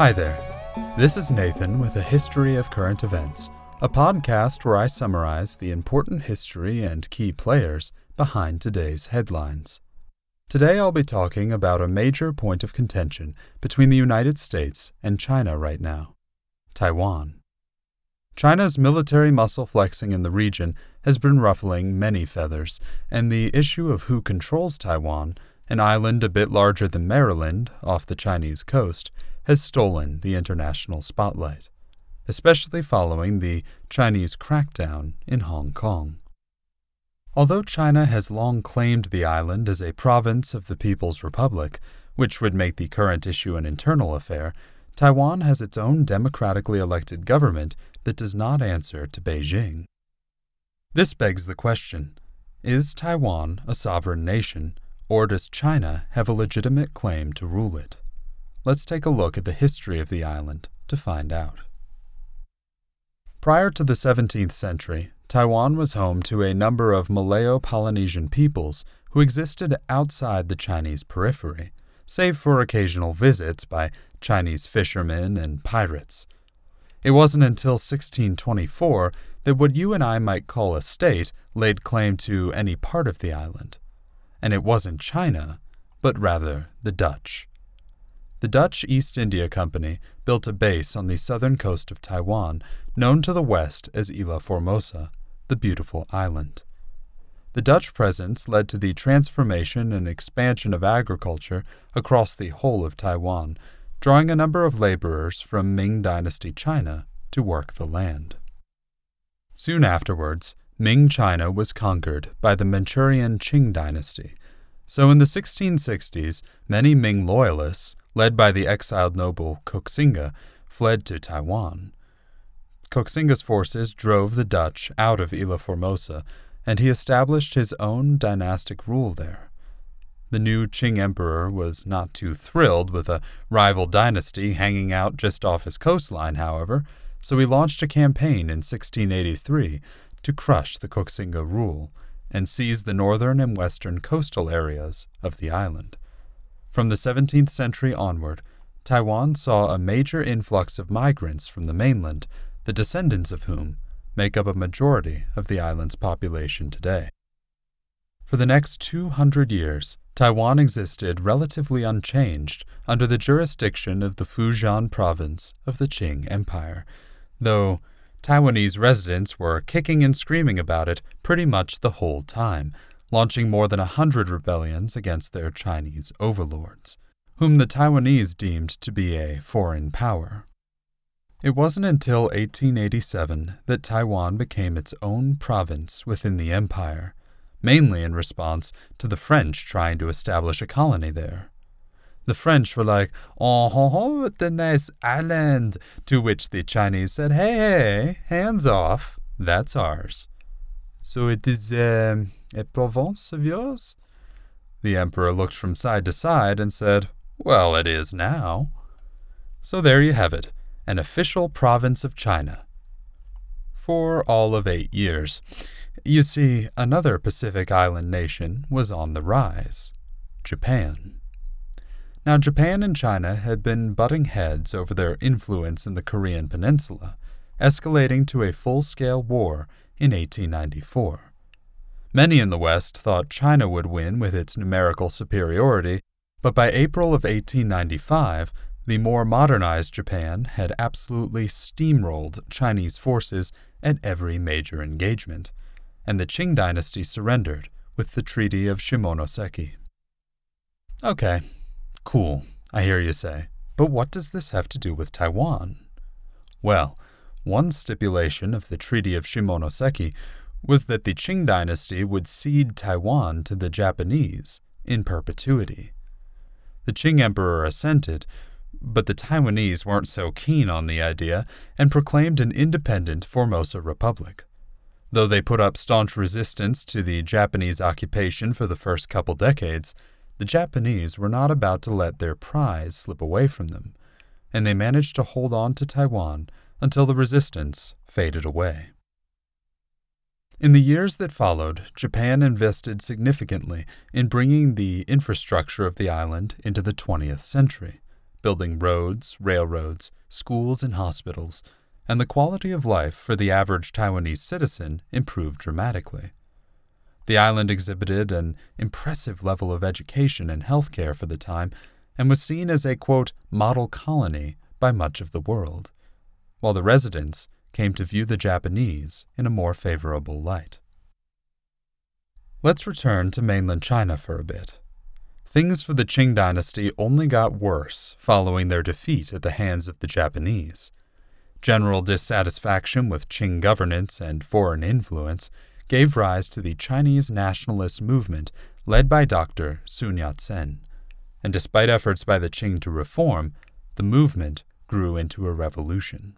Hi there. This is Nathan with a History of Current Events, a podcast where I summarize the important history and key players behind today's headlines. Today I'll be talking about a major point of contention between the United States and China right now Taiwan. China's military muscle flexing in the region has been ruffling many feathers, and the issue of who controls Taiwan, an island a bit larger than Maryland off the Chinese coast, has stolen the international spotlight, especially following the Chinese crackdown in Hong Kong. Although China has long claimed the island as a province of the People's Republic, which would make the current issue an internal affair, Taiwan has its own democratically elected government that does not answer to Beijing. This begs the question Is Taiwan a sovereign nation, or does China have a legitimate claim to rule it? Let's take a look at the history of the island to find out. Prior to the 17th century, Taiwan was home to a number of Malayo Polynesian peoples who existed outside the Chinese periphery, save for occasional visits by Chinese fishermen and pirates. It wasn't until 1624 that what you and I might call a state laid claim to any part of the island. And it wasn't China, but rather the Dutch. The Dutch East India Company built a base on the southern coast of Taiwan, known to the west as Isla Formosa, the beautiful island. The Dutch presence led to the transformation and expansion of agriculture across the whole of Taiwan, drawing a number of laborers from Ming Dynasty China to work the land. Soon afterwards, Ming China was conquered by the Manchurian Qing Dynasty. So in the 1660s, many Ming loyalists led by the exiled noble Koxinga, fled to Taiwan. Koxinga's forces drove the Dutch out of Isla Formosa, and he established his own dynastic rule there. The new Qing emperor was not too thrilled with a rival dynasty hanging out just off his coastline, however, so he launched a campaign in 1683 to crush the Koxinga rule and seize the northern and western coastal areas of the island. From the 17th century onward, Taiwan saw a major influx of migrants from the mainland, the descendants of whom make up a majority of the island's population today. For the next 200 years, Taiwan existed relatively unchanged under the jurisdiction of the Fujian province of the Qing Empire, though Taiwanese residents were kicking and screaming about it pretty much the whole time, launching more than a hundred rebellions against their Chinese overlords, whom the Taiwanese deemed to be a foreign power. It wasn't until 1887 that Taiwan became its own province within the empire, mainly in response to the French trying to establish a colony there. The French were like, oh, ho, ho, a nice island, to which the Chinese said, hey, hey, hands off, that's ours. So it is, uh, a province of yours? The emperor looked from side to side and said, Well, it is now. So there you have it, an official province of China. For all of eight years. You see, another Pacific island nation was on the rise Japan. Now, Japan and China had been butting heads over their influence in the Korean Peninsula, escalating to a full scale war in 1894. Many in the West thought China would win with its numerical superiority, but by April of 1895, the more modernized Japan had absolutely steamrolled Chinese forces at every major engagement, and the Qing dynasty surrendered with the Treaty of Shimonoseki. Okay, cool, I hear you say, but what does this have to do with Taiwan? Well, one stipulation of the Treaty of Shimonoseki was that the Qing dynasty would cede Taiwan to the Japanese in perpetuity. The Qing emperor assented, but the Taiwanese weren't so keen on the idea and proclaimed an independent Formosa Republic. Though they put up staunch resistance to the Japanese occupation for the first couple decades, the Japanese were not about to let their prize slip away from them, and they managed to hold on to Taiwan until the resistance faded away. In the years that followed, Japan invested significantly in bringing the infrastructure of the island into the 20th century, building roads, railroads, schools, and hospitals, and the quality of life for the average Taiwanese citizen improved dramatically. The island exhibited an impressive level of education and healthcare for the time and was seen as a quote, model colony by much of the world, while the residents came to view the Japanese in a more favorable light. Let's return to mainland China for a bit. Things for the Qing dynasty only got worse following their defeat at the hands of the Japanese. General dissatisfaction with Qing governance and foreign influence gave rise to the Chinese nationalist movement led by Dr. Sun Yat sen. And despite efforts by the Qing to reform, the movement grew into a revolution.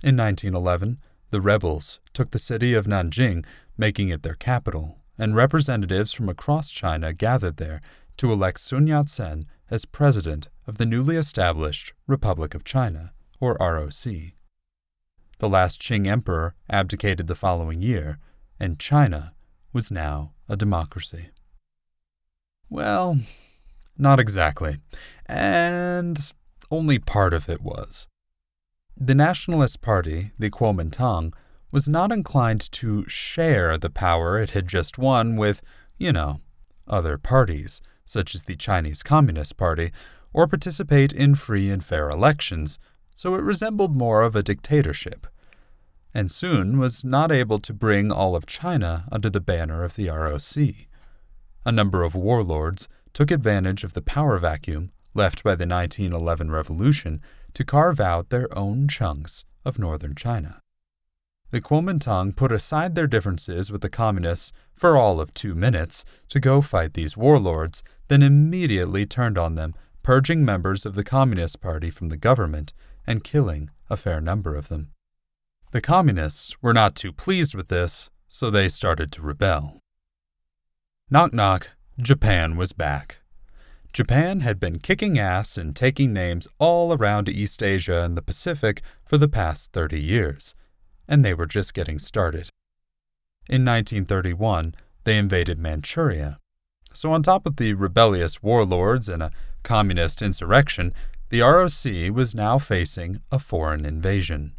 In 1911, the rebels took the city of Nanjing, making it their capital, and representatives from across China gathered there to elect Sun Yat sen as president of the newly established Republic of China or ROC. The last Qing emperor abdicated the following year, and China was now a democracy. Well, not exactly, and only part of it was. The Nationalist Party, the Kuomintang, was not inclined to share the power it had just won with, you know, other parties, such as the Chinese Communist Party, or participate in free and fair elections, so it resembled more of a dictatorship. And Sun was not able to bring all of China under the banner of the ROC. A number of warlords took advantage of the power vacuum left by the 1911 revolution to carve out their own chunks of northern China. The Kuomintang put aside their differences with the Communists for all of two minutes to go fight these warlords, then immediately turned on them, purging members of the Communist Party from the government and killing a fair number of them. The Communists were not too pleased with this, so they started to rebel. Knock knock, Japan was back. Japan had been kicking ass and taking names all around East Asia and the Pacific for the past 30 years, and they were just getting started. In 1931, they invaded Manchuria. So, on top of the rebellious warlords and a communist insurrection, the ROC was now facing a foreign invasion.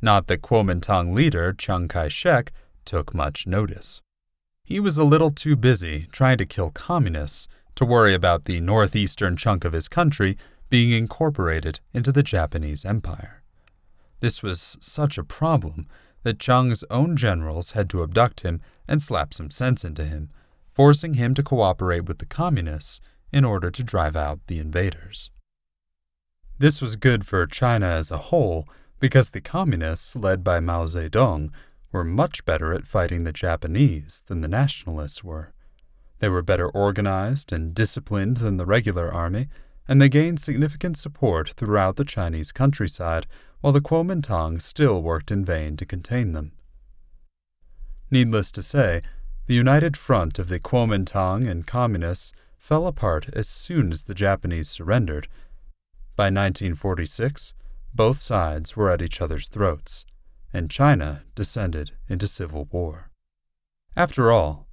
Not that Kuomintang leader Chiang Kai shek took much notice. He was a little too busy trying to kill communists to worry about the northeastern chunk of his country being incorporated into the Japanese Empire. This was such a problem that Chiang's own generals had to abduct him and slap some sense into him, forcing him to cooperate with the communists in order to drive out the invaders. This was good for China as a whole because the communists, led by Mao Zedong, were much better at fighting the Japanese than the nationalists were. They were better organized and disciplined than the regular army, and they gained significant support throughout the Chinese countryside, while the Kuomintang still worked in vain to contain them. Needless to say, the united front of the Kuomintang and Communists fell apart as soon as the Japanese surrendered. By 1946, both sides were at each other's throats, and China descended into civil war. After all,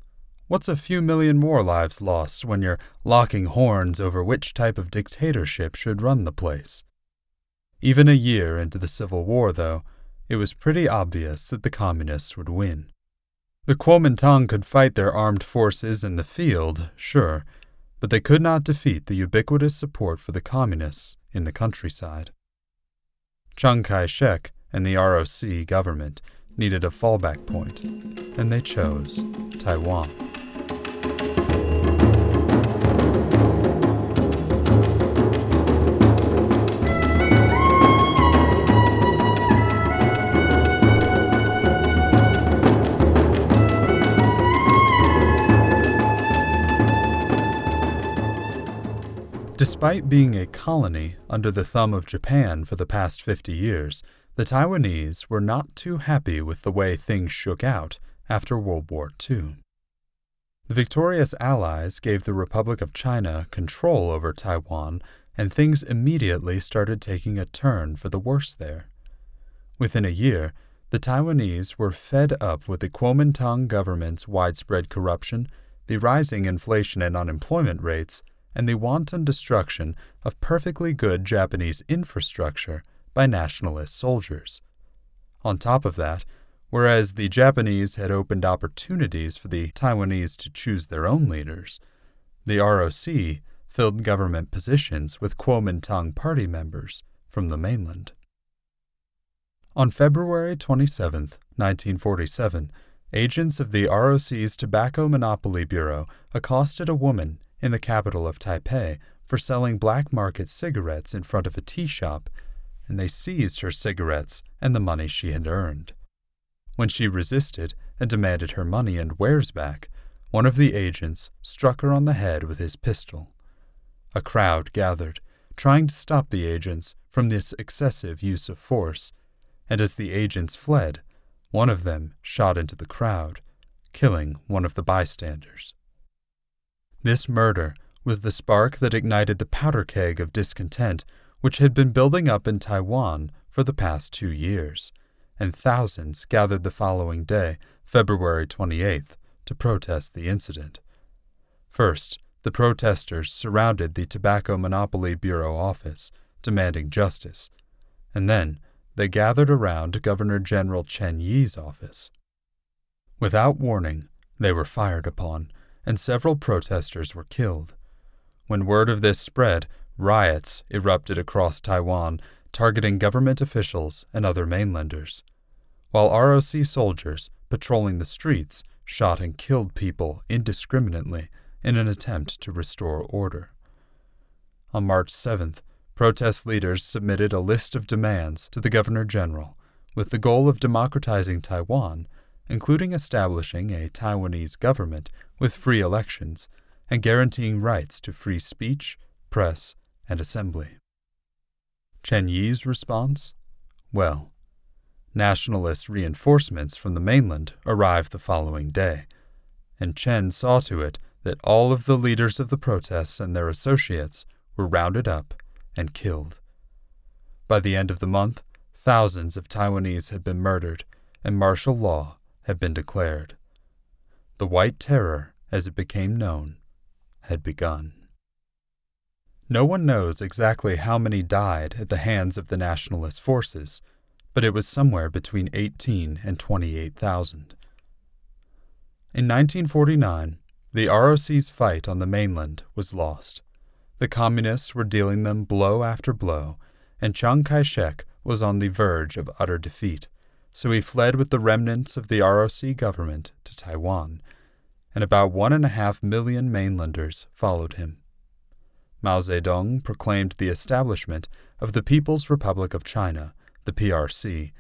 What's a few million more lives lost when you're locking horns over which type of dictatorship should run the place? Even a year into the Civil War, though, it was pretty obvious that the Communists would win. The Kuomintang could fight their armed forces in the field, sure, but they could not defeat the ubiquitous support for the Communists in the countryside. Chiang Kai shek and the ROC government needed a fallback point, and they chose Taiwan. Despite being a colony under the thumb of Japan for the past 50 years, the Taiwanese were not too happy with the way things shook out after World War II. The victorious Allies gave the Republic of China control over Taiwan, and things immediately started taking a turn for the worse there. Within a year, the Taiwanese were fed up with the Kuomintang government's widespread corruption, the rising inflation and unemployment rates, and the wanton destruction of perfectly good Japanese infrastructure by nationalist soldiers. On top of that, whereas the Japanese had opened opportunities for the Taiwanese to choose their own leaders, the ROC filled government positions with Kuomintang party members from the mainland. On February 27, 1947, agents of the ROC's Tobacco Monopoly Bureau accosted a woman in the capital of Taipei for selling black market cigarettes in front of a tea shop, and they seized her cigarettes and the money she had earned. When she resisted and demanded her money and wares back, one of the agents struck her on the head with his pistol. A crowd gathered, trying to stop the agents from this excessive use of force, and as the agents fled, one of them shot into the crowd, killing one of the bystanders. This murder was the spark that ignited the powder keg of discontent which had been building up in Taiwan for the past two years, and thousands gathered the following day, February 28th, to protest the incident. First, the protesters surrounded the Tobacco Monopoly Bureau office, demanding justice, and then they gathered around Governor General Chen Yi's office. Without warning, they were fired upon, and several protesters were killed. When word of this spread, riots erupted across Taiwan, targeting government officials and other mainlanders, while ROC soldiers patrolling the streets shot and killed people indiscriminately in an attempt to restore order. On March 7th, protest leaders submitted a list of demands to the Governor General with the goal of democratizing Taiwan, including establishing a Taiwanese government with free elections and guaranteeing rights to free speech, press, and assembly. Chen Yi's response? Well, nationalist reinforcements from the mainland arrived the following day, and Chen saw to it that all of the leaders of the protests and their associates were rounded up and killed. By the end of the month, thousands of Taiwanese had been murdered and martial law had been declared. The White Terror, as it became known, had begun. No one knows exactly how many died at the hands of the nationalist forces, but it was somewhere between 18 and 28,000. In 1949, the ROC's fight on the mainland was lost. The Communists were dealing them blow after blow, and Chiang Kai shek was on the verge of utter defeat, so he fled with the remnants of the ROC government to Taiwan, and about one and a half million mainlanders followed him. Mao Zedong proclaimed the establishment of the People's Republic of China, the PRC,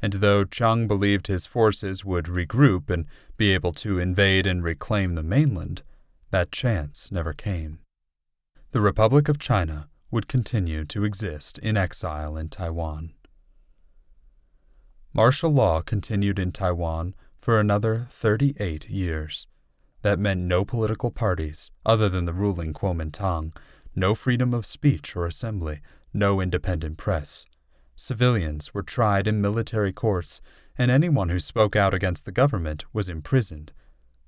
and though Chiang believed his forces would regroup and be able to invade and reclaim the mainland, that chance never came the Republic of China would continue to exist in exile in Taiwan. Martial law continued in Taiwan for another 38 years. That meant no political parties other than the ruling Kuomintang, no freedom of speech or assembly, no independent press. Civilians were tried in military courts, and anyone who spoke out against the government was imprisoned.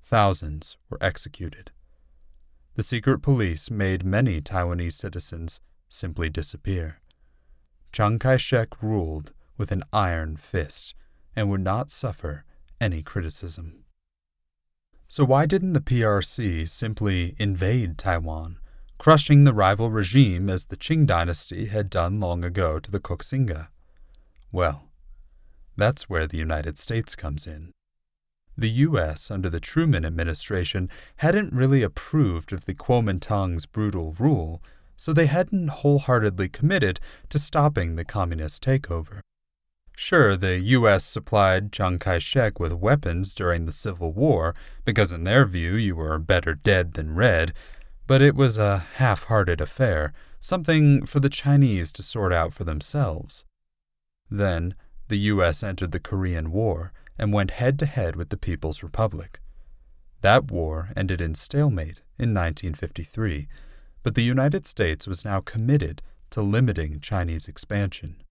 Thousands were executed the secret police made many Taiwanese citizens simply disappear. Chiang Kai shek ruled with an iron fist and would not suffer any criticism. So, why didn't the PRC simply invade Taiwan, crushing the rival regime as the Qing dynasty had done long ago to the Koxinga? Well, that's where the United States comes in. The U.S., under the Truman administration, hadn't really approved of the Kuomintang's brutal rule, so they hadn't wholeheartedly committed to stopping the communist takeover. Sure, the U.S. supplied Chiang Kai shek with weapons during the Civil War, because in their view you were better dead than red, but it was a half hearted affair, something for the Chinese to sort out for themselves. Then, the U.S. entered the Korean War and went head to head with the People's Republic. That war ended in stalemate in 1953, but the United States was now committed to limiting Chinese expansion.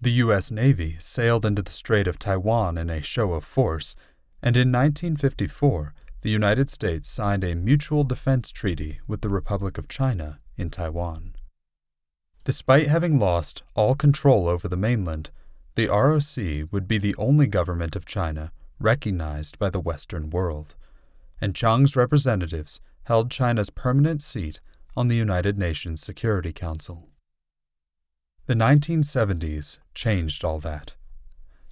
The U.S. Navy sailed into the Strait of Taiwan in a show of force, and in 1954, the United States signed a mutual defense treaty with the Republic of China in Taiwan. Despite having lost all control over the mainland, the ROC would be the only government of China recognized by the Western world, and Chiang's representatives held China's permanent seat on the United Nations Security Council. The 1970s changed all that.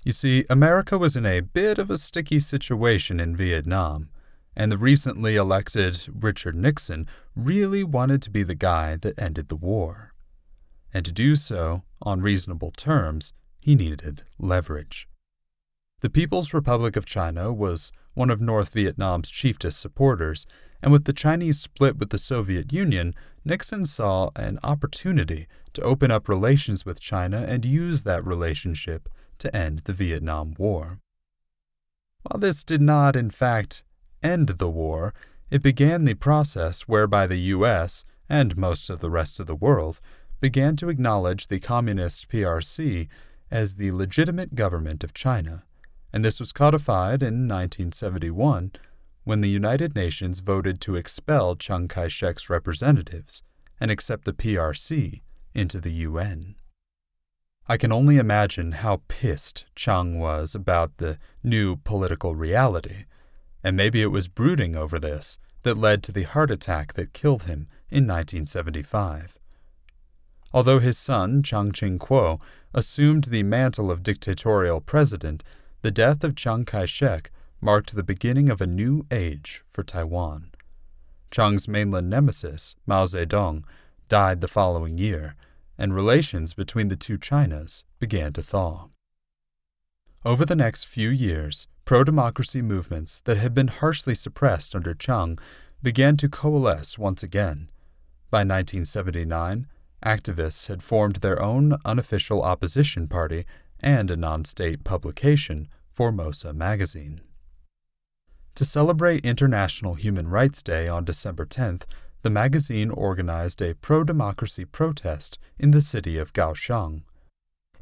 You see, America was in a bit of a sticky situation in Vietnam, and the recently elected Richard Nixon really wanted to be the guy that ended the war. And to do so, on reasonable terms, he needed leverage. The People's Republic of China was one of North Vietnam's chiefest supporters, and with the Chinese split with the Soviet Union, Nixon saw an opportunity to open up relations with China and use that relationship to end the Vietnam War. While this did not, in fact, end the war, it began the process whereby the U.S., and most of the rest of the world, began to acknowledge the Communist PRC as the legitimate government of China, and this was codified in 1971 when the United Nations voted to expel Chiang Kai shek's representatives and accept the PRC into the UN. I can only imagine how pissed Chiang was about the new political reality, and maybe it was brooding over this that led to the heart attack that killed him in 1975. Although his son, Chiang Ching Kuo, assumed the mantle of dictatorial president, the death of Chiang Kai shek marked the beginning of a new age for Taiwan. Chiang's mainland nemesis, Mao Zedong, died the following year, and relations between the two Chinas began to thaw. Over the next few years, pro democracy movements that had been harshly suppressed under Chiang began to coalesce once again. By 1979, activists had formed their own unofficial opposition party and a non state publication, Formosa magazine. To celebrate International Human Rights Day on December 10th, the magazine organized a pro democracy protest in the city of Kaohsiung.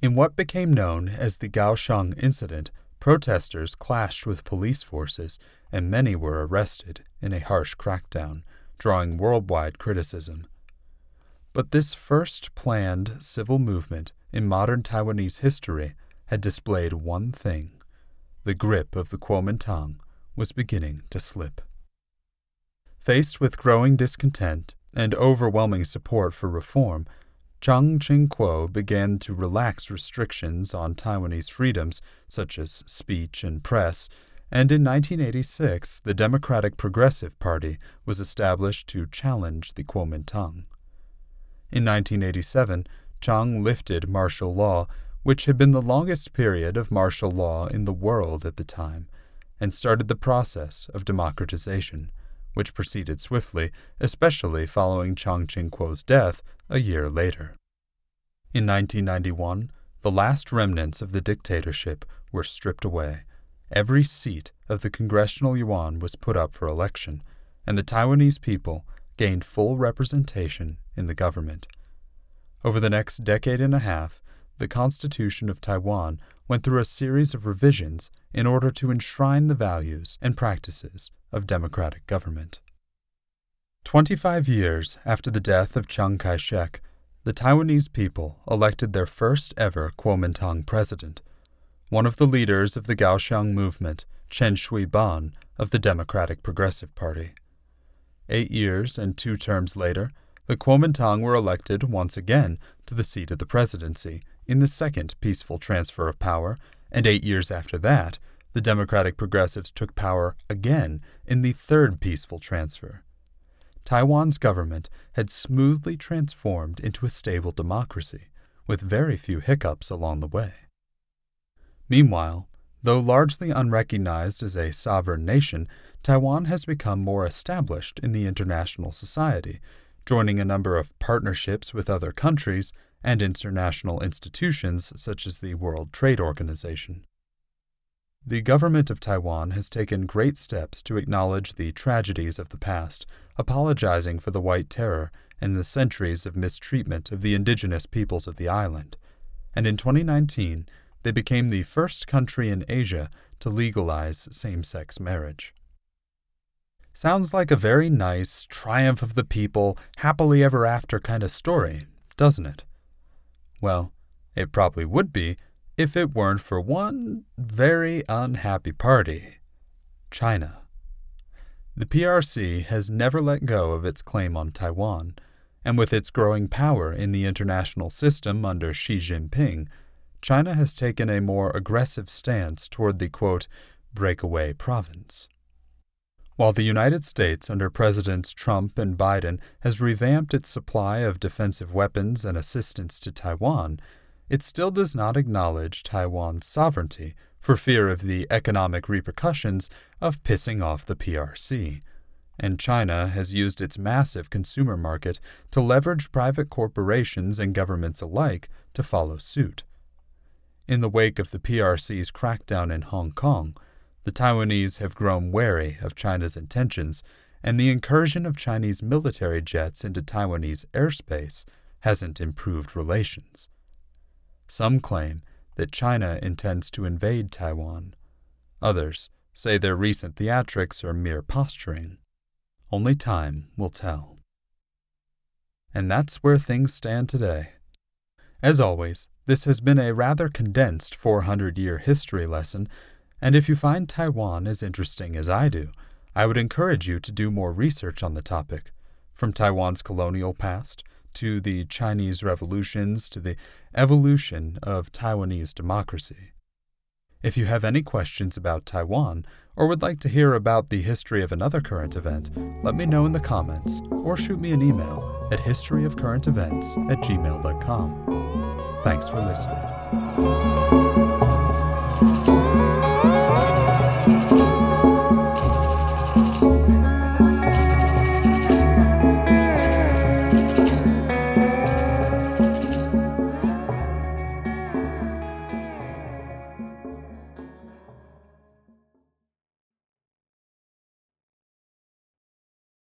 In what became known as the Kaohsiung Incident, protesters clashed with police forces, and many were arrested in a harsh crackdown, drawing worldwide criticism. But this first planned civil movement in modern Taiwanese history had displayed one thing the grip of the Kuomintang was beginning to slip. Faced with growing discontent and overwhelming support for reform, Chiang Ching Kuo began to relax restrictions on Taiwanese freedoms such as speech and press, and in 1986 the Democratic Progressive Party was established to challenge the Kuomintang. In 1987, Chiang lifted martial law, which had been the longest period of martial law in the world at the time, and started the process of democratization, which proceeded swiftly, especially following Chiang Ching Kuo's death a year later. In 1991, the last remnants of the dictatorship were stripped away. Every seat of the Congressional Yuan was put up for election, and the Taiwanese people gained full representation in the government. Over the next decade and a half, the Constitution of Taiwan went through a series of revisions in order to enshrine the values and practices of democratic government. Twenty five years after the death of Chiang Kai shek, the Taiwanese people elected their first ever Kuomintang president, one of the leaders of the Kaohsiung movement, Chen Shui Ban of the Democratic Progressive Party. Eight years and two terms later, the Kuomintang were elected once again to the seat of the presidency in the second peaceful transfer of power, and eight years after that, the Democratic Progressives took power again in the third peaceful transfer. Taiwan's government had smoothly transformed into a stable democracy, with very few hiccups along the way. Meanwhile, though largely unrecognized as a sovereign nation, Taiwan has become more established in the international society joining a number of partnerships with other countries and international institutions such as the World Trade Organization. The government of Taiwan has taken great steps to acknowledge the tragedies of the past, apologizing for the White Terror and the centuries of mistreatment of the indigenous peoples of the island. And in 2019, they became the first country in Asia to legalize same sex marriage. Sounds like a very nice, triumph of the people, happily ever after kind of story, doesn't it? Well, it probably would be if it weren't for one very unhappy party China. The PRC has never let go of its claim on Taiwan, and with its growing power in the international system under Xi Jinping, China has taken a more aggressive stance toward the quote, breakaway province. While the United States, under Presidents Trump and Biden, has revamped its supply of defensive weapons and assistance to Taiwan, it still does not acknowledge Taiwan's sovereignty for fear of the economic repercussions of pissing off the PRC. And China has used its massive consumer market to leverage private corporations and governments alike to follow suit. In the wake of the PRC's crackdown in Hong Kong, the Taiwanese have grown wary of China's intentions, and the incursion of Chinese military jets into Taiwanese airspace hasn't improved relations. Some claim that China intends to invade Taiwan. Others say their recent theatrics are mere posturing. Only time will tell. And that's where things stand today. As always, this has been a rather condensed 400 year history lesson, and if you find Taiwan as interesting as I do, I would encourage you to do more research on the topic, from Taiwan's colonial past to the Chinese revolutions to the evolution of Taiwanese democracy. If you have any questions about Taiwan or would like to hear about the history of another current event, let me know in the comments or shoot me an email at historyofcurrentevents at gmail.com. Thanks for listening.